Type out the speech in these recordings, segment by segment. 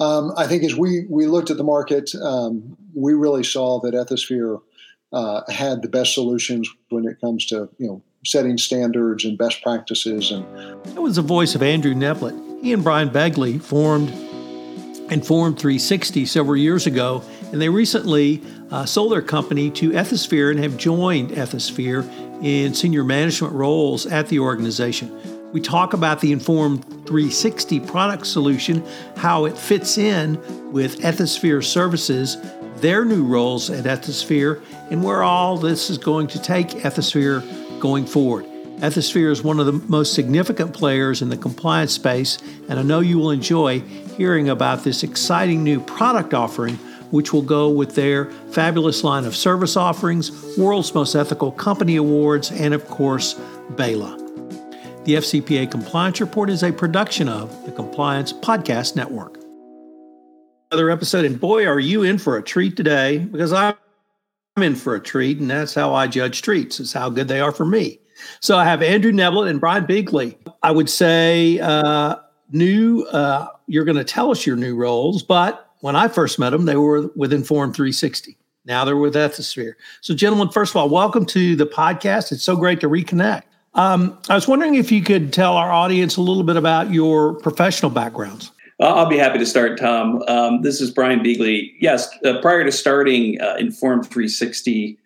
Um, I think as we, we looked at the market, um, we really saw that Ethisphere uh, had the best solutions when it comes to you know setting standards and best practices. And that was the voice of Andrew Neblett. He and Brian Beeghly formed Informed360 several years ago, and they recently uh, sold their company to Ethisphere and have joined Ethisphere in senior management roles at the organization. We talk about the Informed360 product solution, how it fits in with Ethisphere services, their new roles at Ethisphere, and where all this is going to take Ethisphere going forward. Ethisphere is one of the most significant players in the compliance space, and I know you will enjoy hearing about this exciting new product offering, which will go with their fabulous line of service offerings, World's Most Ethical Company Awards, and of course, BELA. The FCPA Compliance Report is a production of the Compliance Podcast Network. Another episode, and boy, are you in for a treat today because I'm in for a treat, and that's how I judge treats, is how good they are for me. So I have Andrew Neblett and Brian Beeghly. I would say uh, new, uh, you're going to tell us your new roles, but when I first met them, they were with Informed360. Now they're with Ethisphere. So, gentlemen, first of all, welcome to the podcast. It's so great to reconnect. Um, I was wondering if you could tell our audience a little bit about your professional backgrounds. I'll be happy to start, Tom. Um, this is Brian Beeghly. Yes, uh, prior to starting uh, Informed360,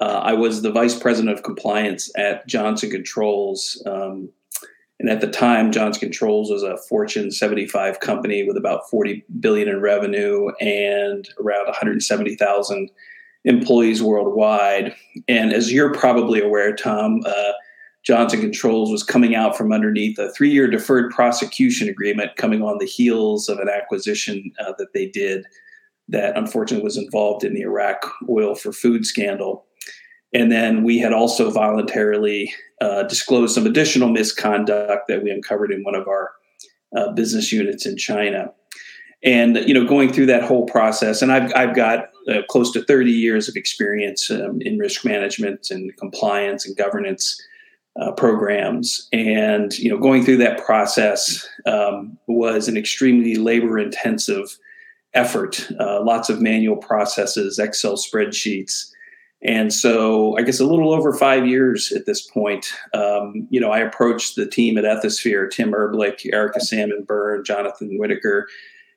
uh, I was the vice president of compliance at Johnson Controls. Um, and at the time, Johnson Controls was a Fortune 75 company with about 40 billion in revenue and around 170,000 employees worldwide. And as you're probably aware, Tom, uh, Johnson Controls was coming out from underneath a three year deferred prosecution agreement coming on the heels of an acquisition uh, that they did that unfortunately was involved in the Iraq oil for food scandal. And then we had also voluntarily uh, disclosed some additional misconduct that we uncovered in one of our uh, business units in China. And you know, going through that whole process, and I've I've got uh, close to 30 years of experience um, in risk management and compliance and governance uh, programs. And you know, going through that process um, was an extremely labor-intensive effort. Uh, lots of manual processes, Excel spreadsheets, and so I guess a little over five years at this point. Um, you know, I approached the team at Ethisphere, Tim Erblich, Erica Salmon Byrne, Jonathan Whitaker.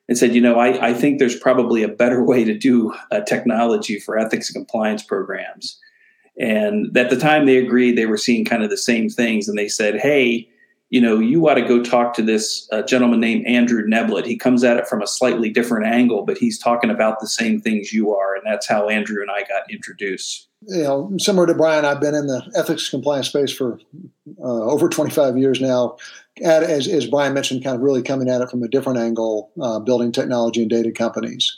And said, you know, I, I think there's probably a better way to do uh, technology for ethics and compliance programs. And at the time they agreed, they were seeing kind of the same things. And they said, hey, you know, you ought to go talk to this uh, gentleman named Andrew Neblett. He comes at it from a slightly different angle, but he's talking about the same things you are. And that's how Andrew and I got introduced. You know, similar to Brian, I've been in the ethics compliance space for uh, over 25 years now. At, as, as Brian mentioned, kind of really coming at it from a different angle, uh, building technology and data companies.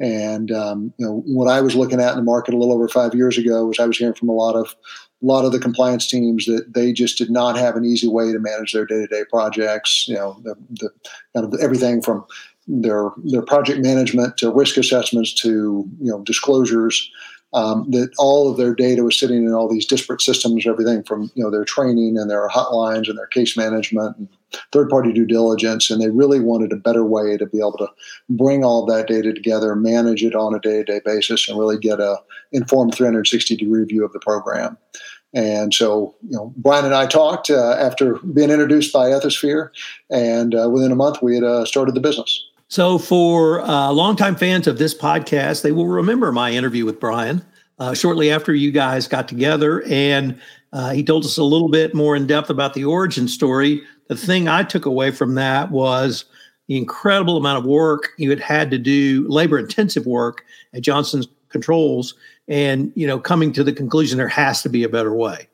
And um, you know what I was looking at in the market a little over five years ago was I was hearing from a lot of a lot of the compliance teams that they just did not have an easy way to manage their day to day projects. You know, the, the kind of everything from their their project management to risk assessments to you know disclosures um, that all of their data was sitting in all these disparate systems, everything from you know their training and their hotlines and their case management and third party due diligence, and they really wanted a better way to be able to bring all that data together, manage it on a day to day basis, and really get a informed 360 degree view of the program. And so, you know, Brian and I talked uh, after being introduced by Ethisphere, and uh, within a month we had uh, started the business. So, for uh, longtime fans of this podcast, they will remember my interview with Brian uh, shortly after you guys got together. And uh, he told us a little bit more in depth about the origin story. The thing I took away from that was the incredible amount of work you had had to do, labor intensive work at Johnson's Controls, and you know, coming to the conclusion there has to be a better way.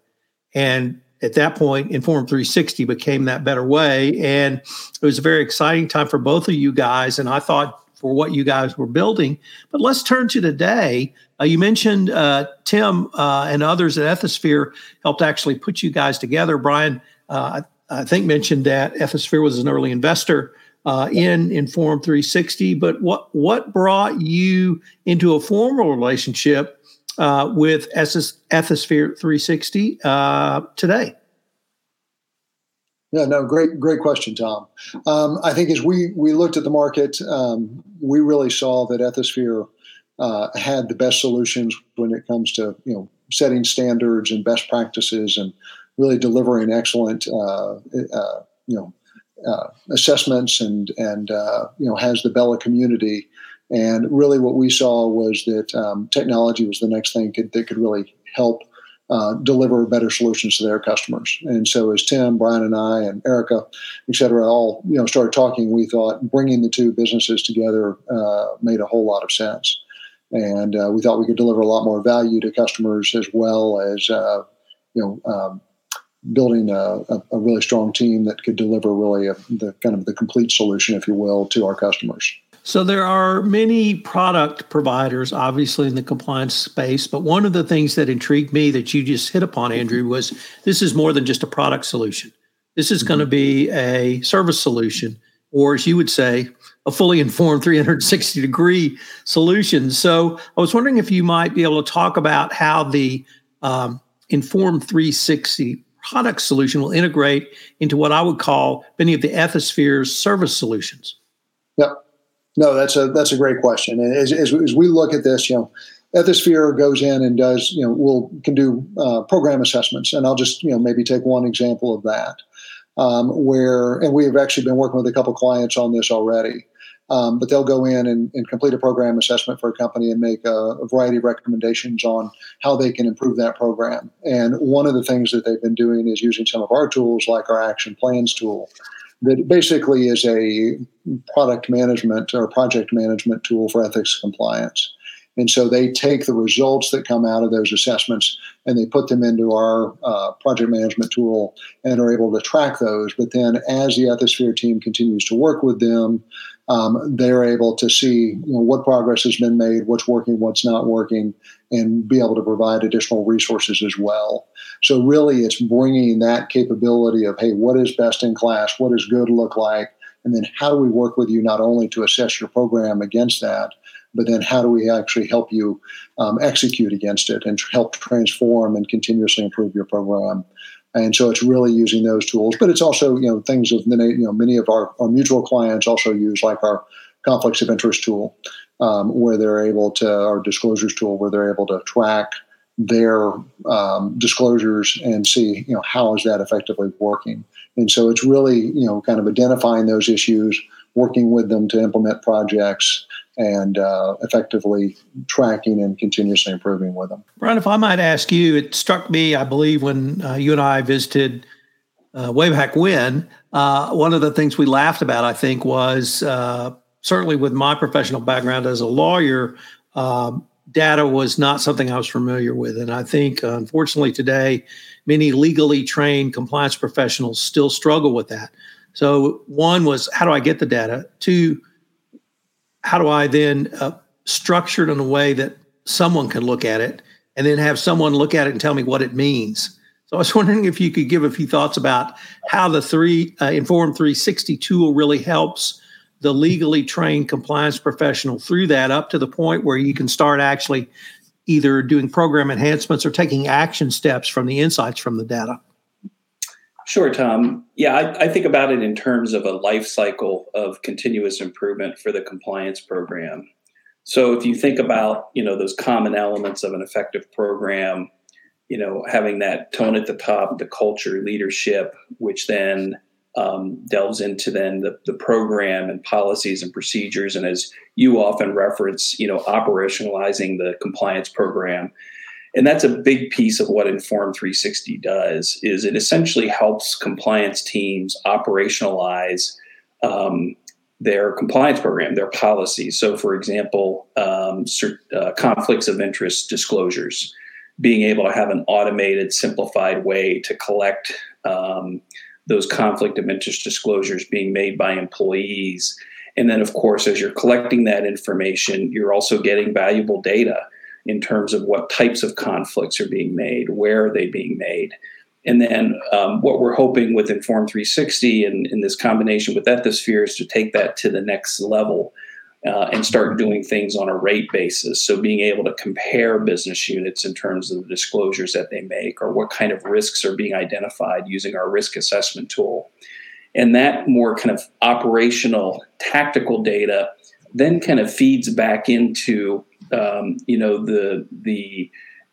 And at that point, Informed360 became that better way. And it was a very exciting time for both of you guys. And I thought for what you guys were building. But let's turn to today. Uh, you mentioned uh, Tim uh, and others at Ethisphere helped actually put you guys together. Brian, uh, I, think mentioned that Ethisphere was an early investor uh, in Informed360. But what what brought you into a formal relationship uh, with Ethisphere 360 today? Yeah, no, great, great question, Tom. Um, I think as we we looked at the market, um, we really saw that Ethisphere uh, had the best solutions when it comes to you know setting standards and best practices and really delivering excellent uh, uh, you know uh, assessments and and uh, you know has the BELA community. And really, what we saw was that um, technology was the next thing could, that could really help uh, deliver better solutions to their customers. And so, as Tim, Brian, and I, and Erica, et cetera, all you know started talking, we thought bringing the two businesses together uh, made a whole lot of sense, and uh, we thought we could deliver a lot more value to customers as well as uh, you know. Um, building a, a, really strong team that could deliver really a, the kind of the complete solution, if you will, to our customers. So there are many product providers, obviously, in the compliance space. But one of the things that intrigued me that you just hit upon, Andrew, was this is more than just a product solution. This is mm-hmm. going to be a service solution, or as you would say, a fully informed 360 degree solution. So I was wondering if you might be able to talk about how the um, Informed360 product solution will integrate into what I would call many of the Ethisphere's service solutions. Yep. No, that's a that's a great question. And as, as, as we look at this, you know, Ethisphere goes in and does, you know, will can do uh, program assessments, and I'll just, you know, maybe take one example of that, um, where, and we have actually been working with a couple clients on this already. Um, but they'll go in and, and, complete a program assessment for a company and make a, a, variety of recommendations on how they can improve that program. And one of the things that they've been doing is using some of our tools, like our action plans tool, that basically is a product management or project management tool for ethics compliance. And so they take the results that come out of those assessments and they put them into our uh, project management tool and are able to track those. But then, as the Ethisphere team continues to work with them, um, they're able to see you know, what progress has been made, what's working, what's not working, and be able to provide additional resources as well. So, really, it's bringing that capability of, hey, what is best in class? What does good look like? And then, how do we work with you not only to assess your program against that, but then how do we actually help you um, execute against it and help transform and continuously improve your program? And so it's really using those tools, but it's also you know things of many you know many of our, our mutual clients also use like our conflicts of interest tool, um, where they're able to our disclosures tool where they're able to track their um, disclosures and see you know how is that effectively working. And so it's really you know kind of identifying those issues, working with them to implement projects, and uh, effectively tracking and continuously improving with them. Brian, if I might ask you, it struck me, I believe, when uh, you and I visited uh, way back when, uh, one of the things we laughed about, I think, was uh, certainly with my professional background as a lawyer, um, data was not something I was familiar with. And I think, unfortunately, today, many legally trained compliance professionals still struggle with that. So, one was how do I get the data? Two, how do I then uh, structure it in a way that someone can look at it and then have someone look at it and tell me what it means? So I was wondering if you could give a few thoughts about how the three uh, Informed360 tool really helps the legally trained compliance professional through that up to the point where you can start actually either doing program enhancements or taking action steps from the insights from the data. Sure, Tom. Yeah, I, I, think about it in terms of a life cycle of continuous improvement for the compliance program. So if you think about, you know, those common elements of an effective program, you know, having that tone at the top, the culture, leadership, which then um, delves into then the, the program and policies and procedures, and as you often reference, you know, operationalizing the compliance program and that's a big piece of what Informed360 does is it essentially helps compliance teams operationalize um, their compliance program their policies so for example um, uh, conflicts of interest disclosures being able to have an automated simplified way to collect um, those conflict of interest disclosures being made by employees. And then, of course, as you're collecting that information, you're also getting valuable data in terms of what types of conflicts are being made, where are they being made. And then um, what we're hoping with Informed360 and in this combination with Ethisphere is to take that to the next level uh, and start doing things on a rate basis. So being able to compare business units in terms of the disclosures that they make or what kind of risks are being identified using our risk assessment tool. And that more kind of operational, tactical data then kind of feeds back into um, you know the the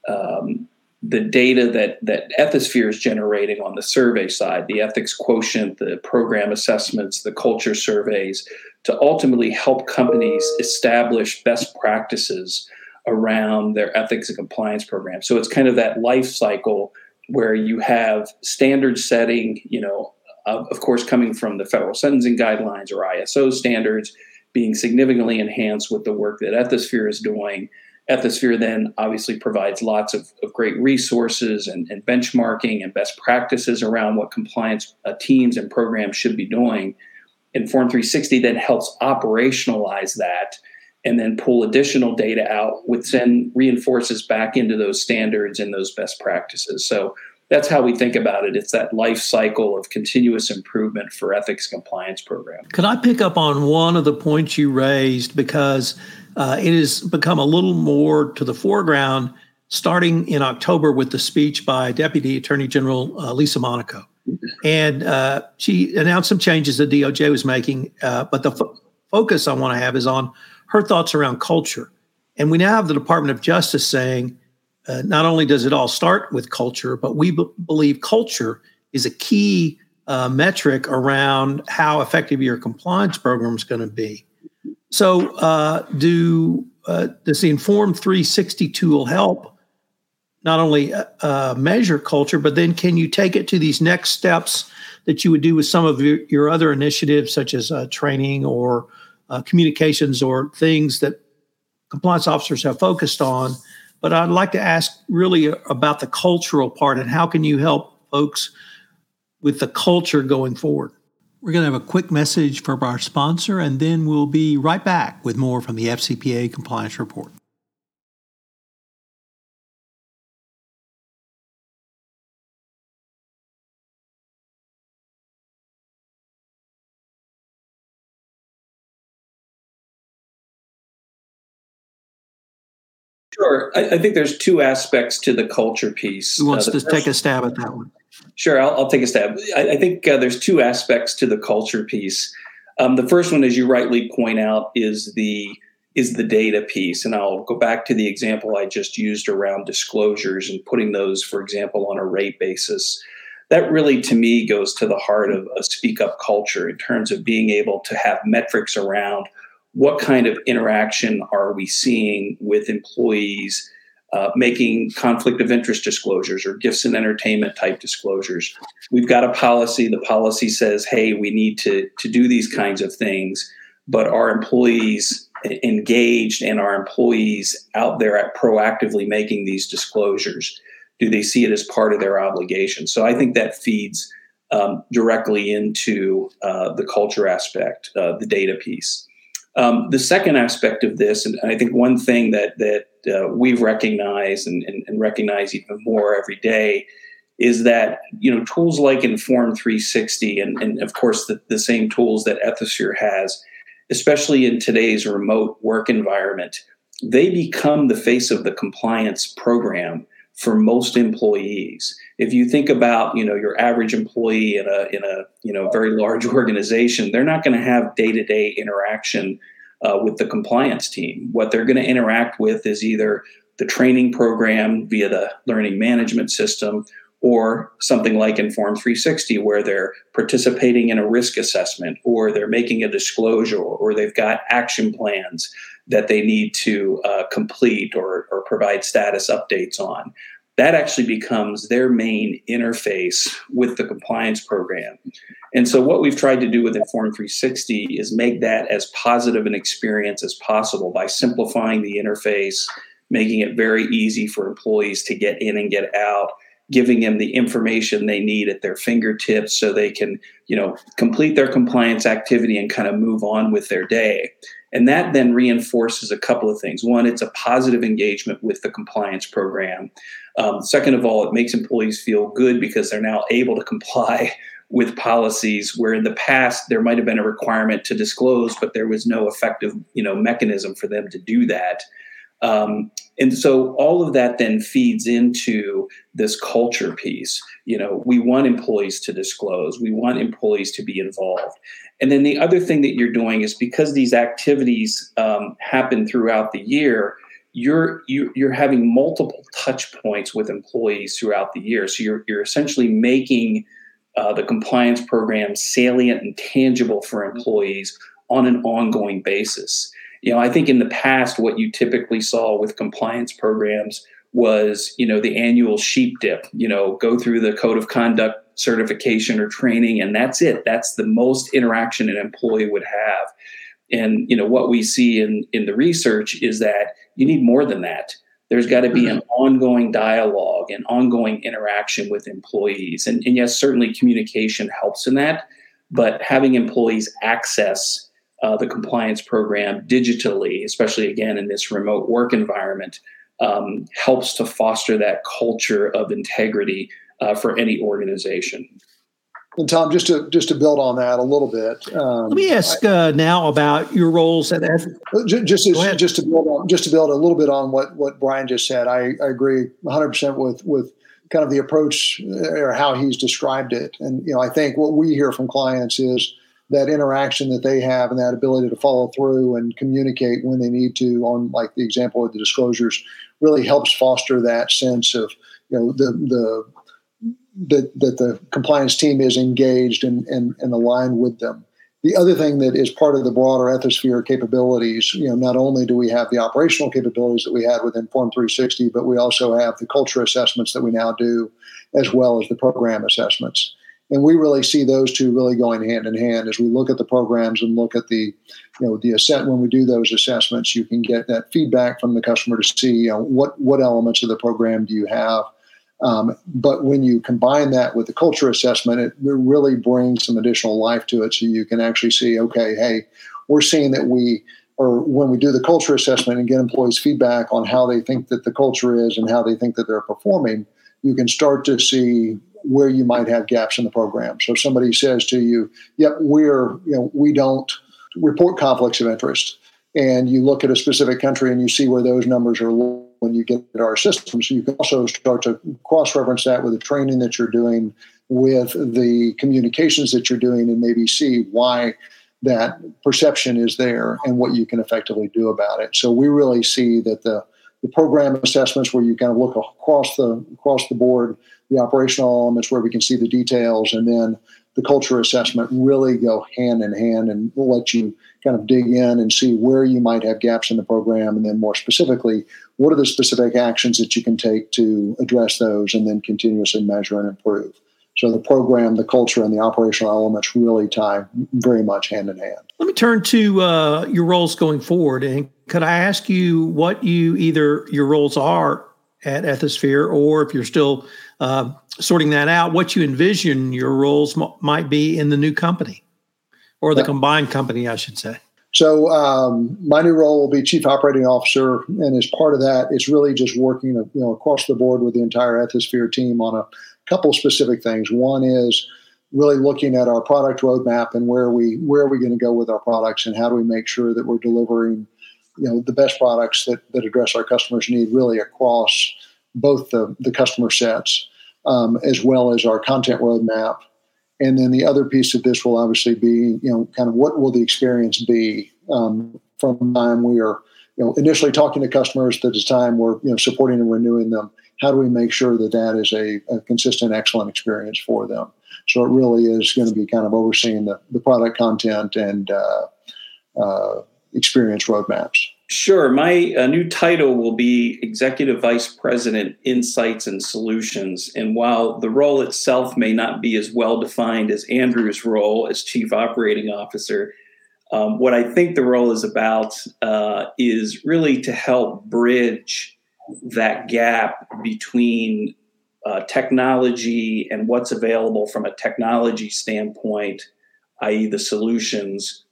um, the data that that Ethisphere is generating on the survey side, the ethics quotient, the program assessments, the culture surveys, to ultimately help companies establish best practices around their ethics and compliance program. So it's kind of that life cycle where you have standard setting, you know, of course, coming from the federal sentencing guidelines or ISO standards, being significantly enhanced with the work that Ethisphere is doing. Ethisphere then obviously provides lots of, of great resources and, and, benchmarking and best practices around what compliance uh, teams and programs should be doing. And Form 360 then helps operationalize that and then pull additional data out, which then reinforces back into those standards and those best practices. So that's how we think about it. It's that life cycle of continuous improvement for ethics compliance program. Could I pick up on one of the points you raised because uh, it has become a little more to the foreground starting in October with the speech by Deputy Attorney General uh, Lisa Monaco. And uh, she announced some changes the DOJ was making, uh, but the fo- focus I want to have is on her thoughts around culture. And we now have the Department of Justice saying uh, not only does it all start with culture, but we b- believe culture is a key uh, metric around how effective your compliance program is going to be. So, uh, do uh, does the Informed360 tool help not only uh, uh, measure culture, but then can you take it to these next steps that you would do with some of your, your other initiatives, such as training or communications or things that compliance officers have focused on? But I'd like to ask really about the cultural part and how can you help folks with the culture going forward? We're going to have a quick message from our sponsor, and then we'll be right back with more from the FCPA Compliance Report. Sure. I, I, think there's two aspects to the culture piece. Who wants uh, to take a stab at that one? Sure, I'll, I'll take a stab. I, I think uh, there's two aspects to the culture piece. Um, the first one, as you rightly point out, is the is the data piece, and I'll go back to the example I just used around disclosures and putting those, for example, on a rate basis. That really, to me, goes to the heart of a speak up culture in terms of being able to have metrics around what kind of interaction are we seeing with employees uh, making conflict of interest disclosures or gifts and entertainment type disclosures. We've got a policy. The policy says, hey, we need to, to do these kinds of things, but our employees engaged and our employees out there at proactively making these disclosures? Do they see it as part of their obligation? So I think that feeds um, directly into uh, the culture aspect, uh, the data piece. Um, the second aspect of this, and I think one thing that that uh, we recognize and, and, and, recognize even more every day, is that you know tools like Informed360 and, and of course the, the same tools that Ethisphere has, especially in today's remote work environment, they become the face of the compliance program for most employees. If you think about, you know, your average employee in a in a you know very large organization, they're not going to have day to day interaction uh, with the compliance team. What they're going to interact with is either the training program via the learning management system or something like Informed360, where they're participating in a risk assessment, or they're making a disclosure, or they've got action plans that they need to uh, complete or, or provide status updates on. That actually becomes their main interface with the compliance program. And so, what we've tried to do with Informed360 is make that as positive an experience as possible by simplifying the interface, making it very easy for employees to get in and get out, giving them the information they need at their fingertips so they can, you know, complete their compliance activity and kind of move on with their day. And that then reinforces a couple of things. One, it's a positive engagement with the compliance program. Um, second of all, it makes employees feel good because they're now able to comply with policies where in the past there might have been a requirement to disclose, but there was no effective, you know, mechanism for them to do that. Um, and so all of that then feeds into this culture piece. You know, we want employees to disclose, we want employees to be involved. And then the other thing that you're doing is because these activities um, happen throughout the year, you're you, are having multiple touch points with employees throughout the year. So you're you're essentially making uh, the compliance program salient and tangible for employees on an ongoing basis. You know, I think in the past, what you typically saw with compliance programs was, you know, the annual sheep dip, you know, go through the code of conduct certification or training, and that's it. That's the most interaction an employee would have. And, you know, what we see in, in the research is that you need more than that. There's got to be an mm-hmm. ongoing dialogue and ongoing interaction with employees. And, and yes, certainly communication helps in that, but having employees access uh, the compliance program digitally, especially again in this remote work environment, um, helps to foster that culture of integrity uh, for any organization. And Tom, just to just to build on that a little bit. Um, Let me ask uh, now about your roles at F- just as, just to build on just to build a little bit on what what Brian just said. I, I agree 100 percent with with kind of the approach uh, or how he's described it. And you know, I think what we hear from clients is that interaction that they have and that ability to follow through and communicate when they need to on like the example of the disclosures really helps foster that sense of you know the the that, that the compliance team is engaged and, and, and aligned with them. The other thing that is part of the broader Ethisphere capabilities, you know, not only do we have the operational capabilities that we had with Informed360, but we also have the culture assessments that we now do, as well as the program assessments and we really see those two really going hand in hand as we look at the programs and look at the you know the assess when we do those assessments you can get that feedback from the customer to see you know, what what elements of the program do you have um, but when you combine that with the culture assessment it really brings some additional life to it so you can actually see okay hey we're seeing that we or when we do the culture assessment and get employees feedback on how they think that the culture is and how they think that they're performing you can start to see where you might have gaps in the program. So if somebody says to you, "Yep, we're you know we don't report conflicts of interest," and you look at a specific country and you see where those numbers are low when you get our systems, you can also start to cross-reference that with the training that you're doing, with the communications that you're doing, and maybe see why that perception is there and what you can effectively do about it. So we really see that the the program assessments where you kind of look across the across the board the operational elements where we can see the details, and then the culture assessment really go hand in hand and let you kind of dig in and see where you might have gaps in the program. And then more specifically what are the specific actions that you can take to address those and then continuously measure and improve? So the program the culture and the operational elements really tie very much hand in hand. Let me turn to uh, your roles going forward. And could i ask you what you either your roles are at ethisphere or if you're still uh, sorting that out, what you envision your roles m- might be in the new company or the combined company, I should say. So um, my new role will be chief operating officer, and as part of that, it's really just working you know across the board with the entire Ethisphere team on a couple specific things. One is really looking at our product roadmap and where we where are we going to go with our products, and how do we make sure that we're delivering you know the best products that that address our customers' need really across both the, the customer sets um, as well as our content roadmap. And then the other piece of this will obviously be, you know, kind of what will the experience be um, from time we are, you know, initially talking to customers to the time we're, you know, supporting and renewing them. How do we make sure that that is a, a consistent, excellent experience for them? So it really is going to be kind of overseeing the, the product content and uh, uh, experience roadmaps. Sure. My uh, new title will be Executive Vice President Insights and Solutions. And while the role itself may not be as well defined as Andrew's role as Chief Operating Officer, um, what I think the role is about uh, is really to help bridge that gap between uh, technology and what's available from a technology standpoint, i.e., the solutions,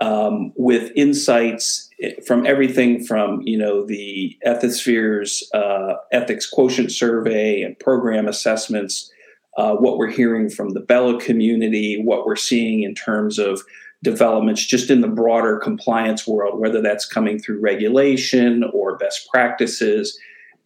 um, with insights from everything from you know the Ethisphere's uh, ethics quotient survey and program assessments, uh, what we're hearing from the BELA community, what we're seeing in terms of developments just in the broader compliance world, whether that's coming through regulation or best practices,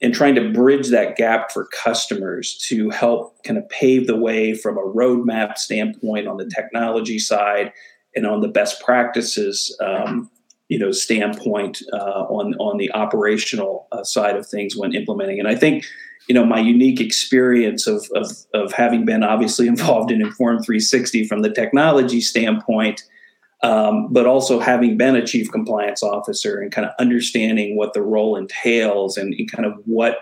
and trying to bridge that gap for customers to help kind of pave the way from a roadmap standpoint on the technology side and on the best practices. Um, you know, standpoint uh, on on the operational uh, side of things when implementing, and I think you know my unique experience of, of, of having been obviously involved in Informed360 from the technology standpoint um, but also having been a chief compliance officer and kind of understanding what the role entails and, and kind of what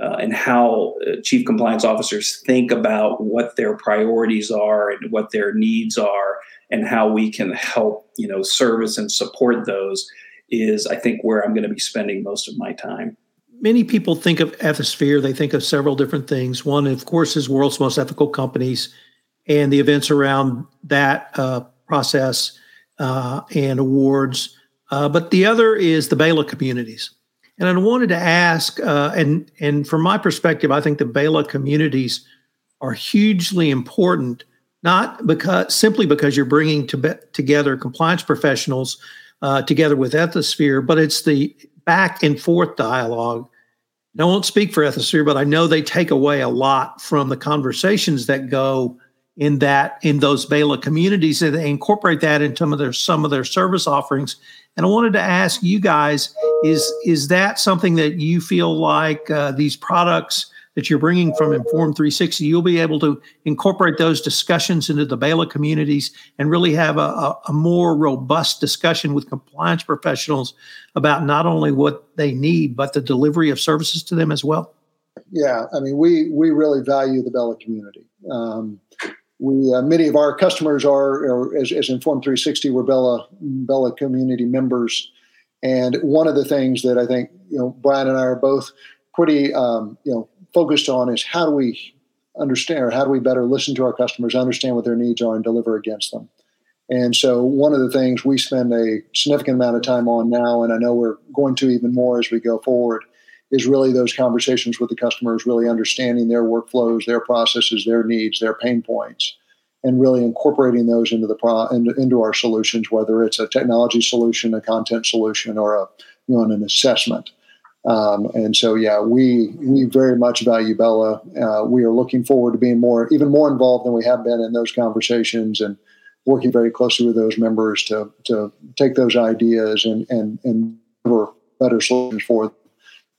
uh, and how uh, chief compliance officers think about what their priorities are and what their needs are and how we can help you know service and support those is i think where i'm going to be spending most of my time many people think of Ethisphere they think of several different things one of course is world's most ethical companies and the events around that uh, process uh, and awards. Uh, but the other is the BELA communities. And I wanted to ask, uh, and and from my perspective, I think the BELA communities are hugely important, not because simply because you're bringing to be, together compliance professionals uh, together with Ethisphere, but it's the back and forth dialogue. I won't speak for Ethisphere, but I know they take away a lot from the conversations that go in that in those BELA communities and they incorporate that into some of their some of their service offerings. And I wanted to ask you guys: is is that something that you feel like uh, these products that you're bringing from Informed360, you'll be able to incorporate those discussions into the BELA communities and really have a, a, a more robust discussion with compliance professionals about not only what they need but the delivery of services to them as well. Yeah, I mean, we we really value the BELA community. Um, we uh, many of our customers are, are as, as Informed360, we're BELA BELA community members, and one of the things that I think you know Brian and I are both pretty um, you know focused on is how do we understand or how do we better listen to our customers, understand what their needs are, and deliver against them. And so, one of the things we spend a significant amount of time on now, and I know we're going to even more as we go forward, is really those conversations with the customers, really understanding their workflows, their processes, their needs, their pain points, and really incorporating those into the pro, into, into our solutions, whether it's a technology solution, a content solution, or a you know an assessment. Um, and so, yeah, we we very much value BELA. Uh, we are looking forward to being more, even more involved than we have been in those conversations, and working very closely with those members to to take those ideas and and and better solutions for them.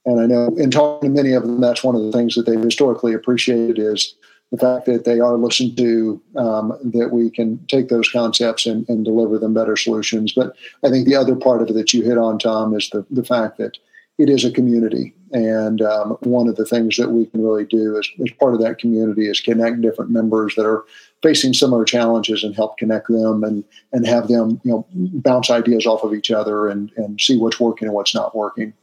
And I know in talking to many of them, that's one of the things that they've historically appreciated is the fact that they are listened to, um, that we can take those concepts and, and, deliver them better solutions. But I think the other part of it that you hit on, Tom, is the, the fact that it is a community. And um, one of the things that we can really do as, as part of that community is connect different members that are facing similar challenges and help connect them and, and have them, you know, bounce ideas off of each other and, and see what's working and what's not working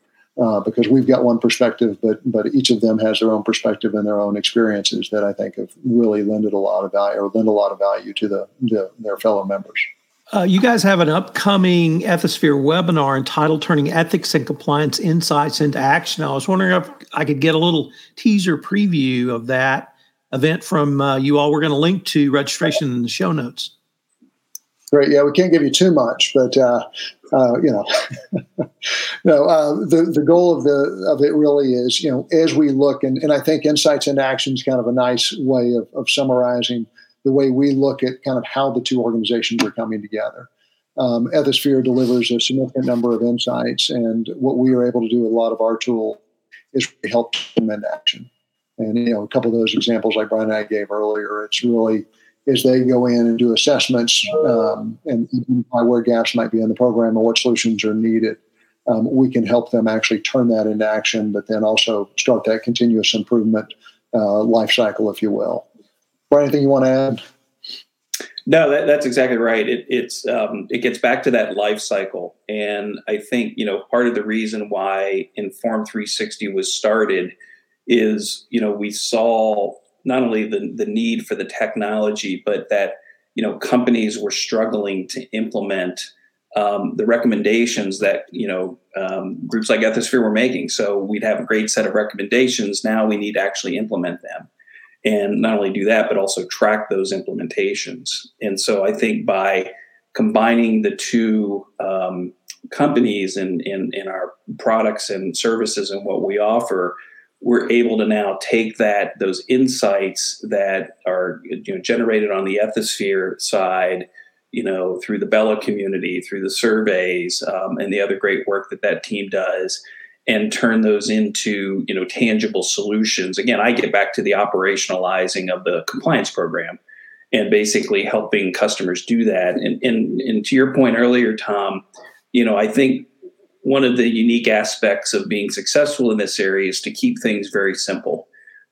uh, because we've got one perspective, but but each of them has their own perspective and their own experiences that I think have really lended a lot of value or lend a lot of value to the, the their fellow members. Uh, you guys have an upcoming Ethisphere webinar entitled "Turning Ethics and Compliance Insights into Action." I was wondering if I could get a little teaser preview of that event from uh, you all. We're going to link to registration in the show notes. Great. Yeah, we can't give you too much, but uh, uh, you know, no. Uh, the the goal of the of it really is, you know, as we look and and I think insights and action is kind of a nice way of, of summarizing the way we look at kind of how the two organizations are coming together. Um, Ethisphere delivers a significant number of insights, and what we are able to do with a lot of our tool is help into action. And you know, a couple of those examples like Brian and I gave earlier, it's really as they go in and do assessments um, and identify where gaps might be in the program or what solutions are needed. Um, we can help them actually turn that into action, but then also start that continuous improvement uh, life cycle, if you will. Brian, anything you want to add? No, that, that's exactly right. It, it's um, it gets back to that life cycle, and I think you know part of the reason why Informed360 was started is you know we saw not only the the need for the technology, but that you know companies were struggling to implement um, the recommendations that you know um, groups like Ethisphere were making. So we'd have a great set of recommendations. Now we need to actually implement them, and not only do that, but also track those implementations. And so I think by combining the two um, companies and in, in, in our products and services and what we offer, we're able to now take that those insights that are you know generated on the Ethisphere side you know through the BELA community through the surveys um, and the other great work that that team does and turn those into you know tangible solutions. Again i get back to the operationalizing of the compliance program and basically helping customers do that. And, and, and to your point earlier tom you know i think one of the unique aspects of being successful in this area is to keep things very simple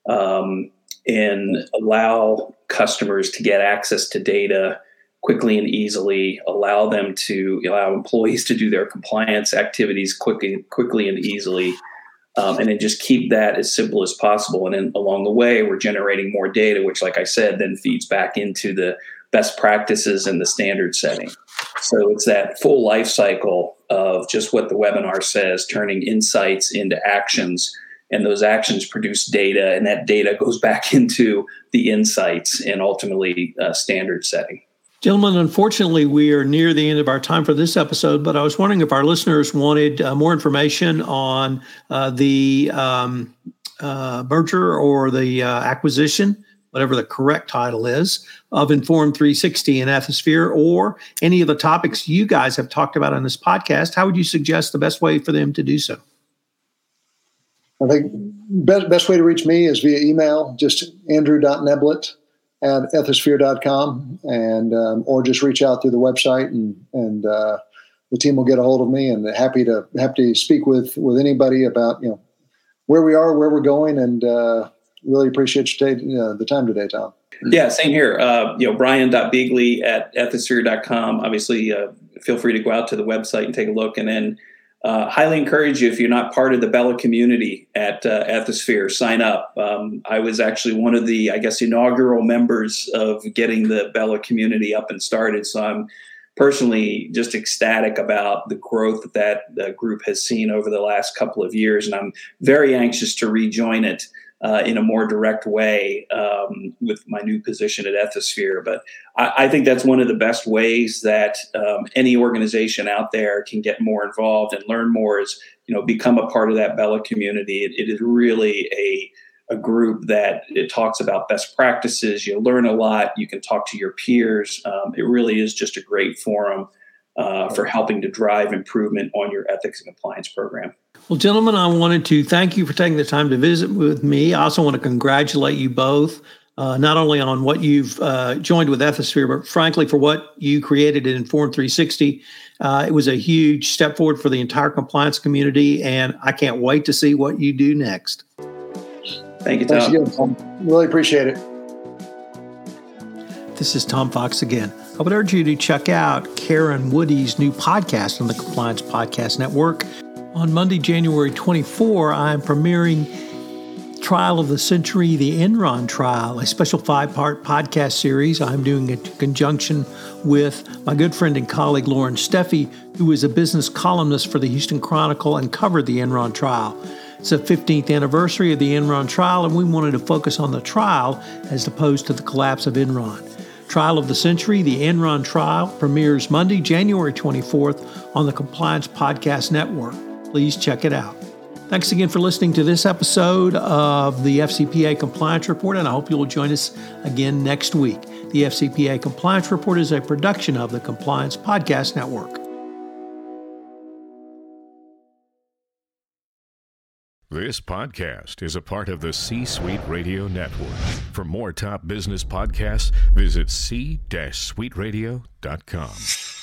um, and allow customers to get access to data quickly and easily allow them to allow employees to do their compliance activities quickly quickly and easily um, and then just keep that as simple as possible and then along the way we're generating more data which like i said then feeds back into the best practices and the standard setting so it's that full life cycle of just what the webinar says, turning insights into actions. And those actions produce data, and that data goes back into the insights and ultimately uh, standard setting. Gentlemen, unfortunately, we are near the end of our time for this episode, but I was wondering if our listeners wanted uh, more information on uh, the um, uh, merger or the uh, acquisition whatever the correct title is, of Informed360 and Ethisphere, or any of the topics you guys have talked about on this podcast, how would you suggest the best way for them to do so? I think best, best way to reach me is via email, just andrew.neblett at ethisphere.com, and um, or just reach out through the website, and and uh, the team will get a hold of me, and happy to happy to speak with with anybody about you know where we are, where we're going, and uh, really appreciate you taking uh, the time today, Tom. Yeah, same here. Uh, you know, brian.beeghly at ethisphere.com. Obviously, uh, feel free to go out to the website and take a look. And then uh, highly encourage you, if you're not part of the BELA community at uh, Ethisphere, sign up. Um, I was actually one of the, I guess, inaugural members of getting the BELA community up and started. So I'm personally just ecstatic about the growth that that the group has seen over the last couple of years. And I'm very anxious to rejoin it uh, in a more direct way um, with my new position at Ethisphere. But I, I, think that's one of the best ways that um, any organization out there can get more involved and learn more is, you know, become a part of that BELA community. it, it is really a a group that it talks about best practices. You learn a lot. You can talk to your peers. Um, it really is just a great forum uh, for helping to drive improvement on your ethics and compliance program. Well, gentlemen, I wanted to thank you for taking the time to visit with me. I also want to congratulate you both, uh, not only on what you've uh, joined with Ethisphere, but frankly for what you created in Informed360. Uh, it was a huge step forward for the entire compliance community, and I can't wait to see what you do next. Thank you, Tom. Thanks again, Tom. Really appreciate it. This is Tom Fox again. I would urge you to check out Karen Woody's new podcast on the Compliance Podcast Network. On Monday, January 24, I'm premiering Trial of the Century, the Enron Trial, a special five part podcast series I'm doing in conjunction with my good friend and colleague Loren Steffy, who is a business columnist for the Houston Chronicle and covered the Enron trial. It's the 15th anniversary of the Enron trial, and we wanted to focus on the trial as opposed to the collapse of Enron. Trial of the Century, the Enron Trial, premieres Monday, January 24th on the Compliance Podcast Network. Please check it out. Thanks again for listening to this episode of the FCPA Compliance Report, and I hope you'll join us again next week. The FCPA Compliance Report is a production of the Compliance Podcast Network. This podcast is a part of the C Suite Radio Network. For more top business podcasts, visit c-suiteradio.com.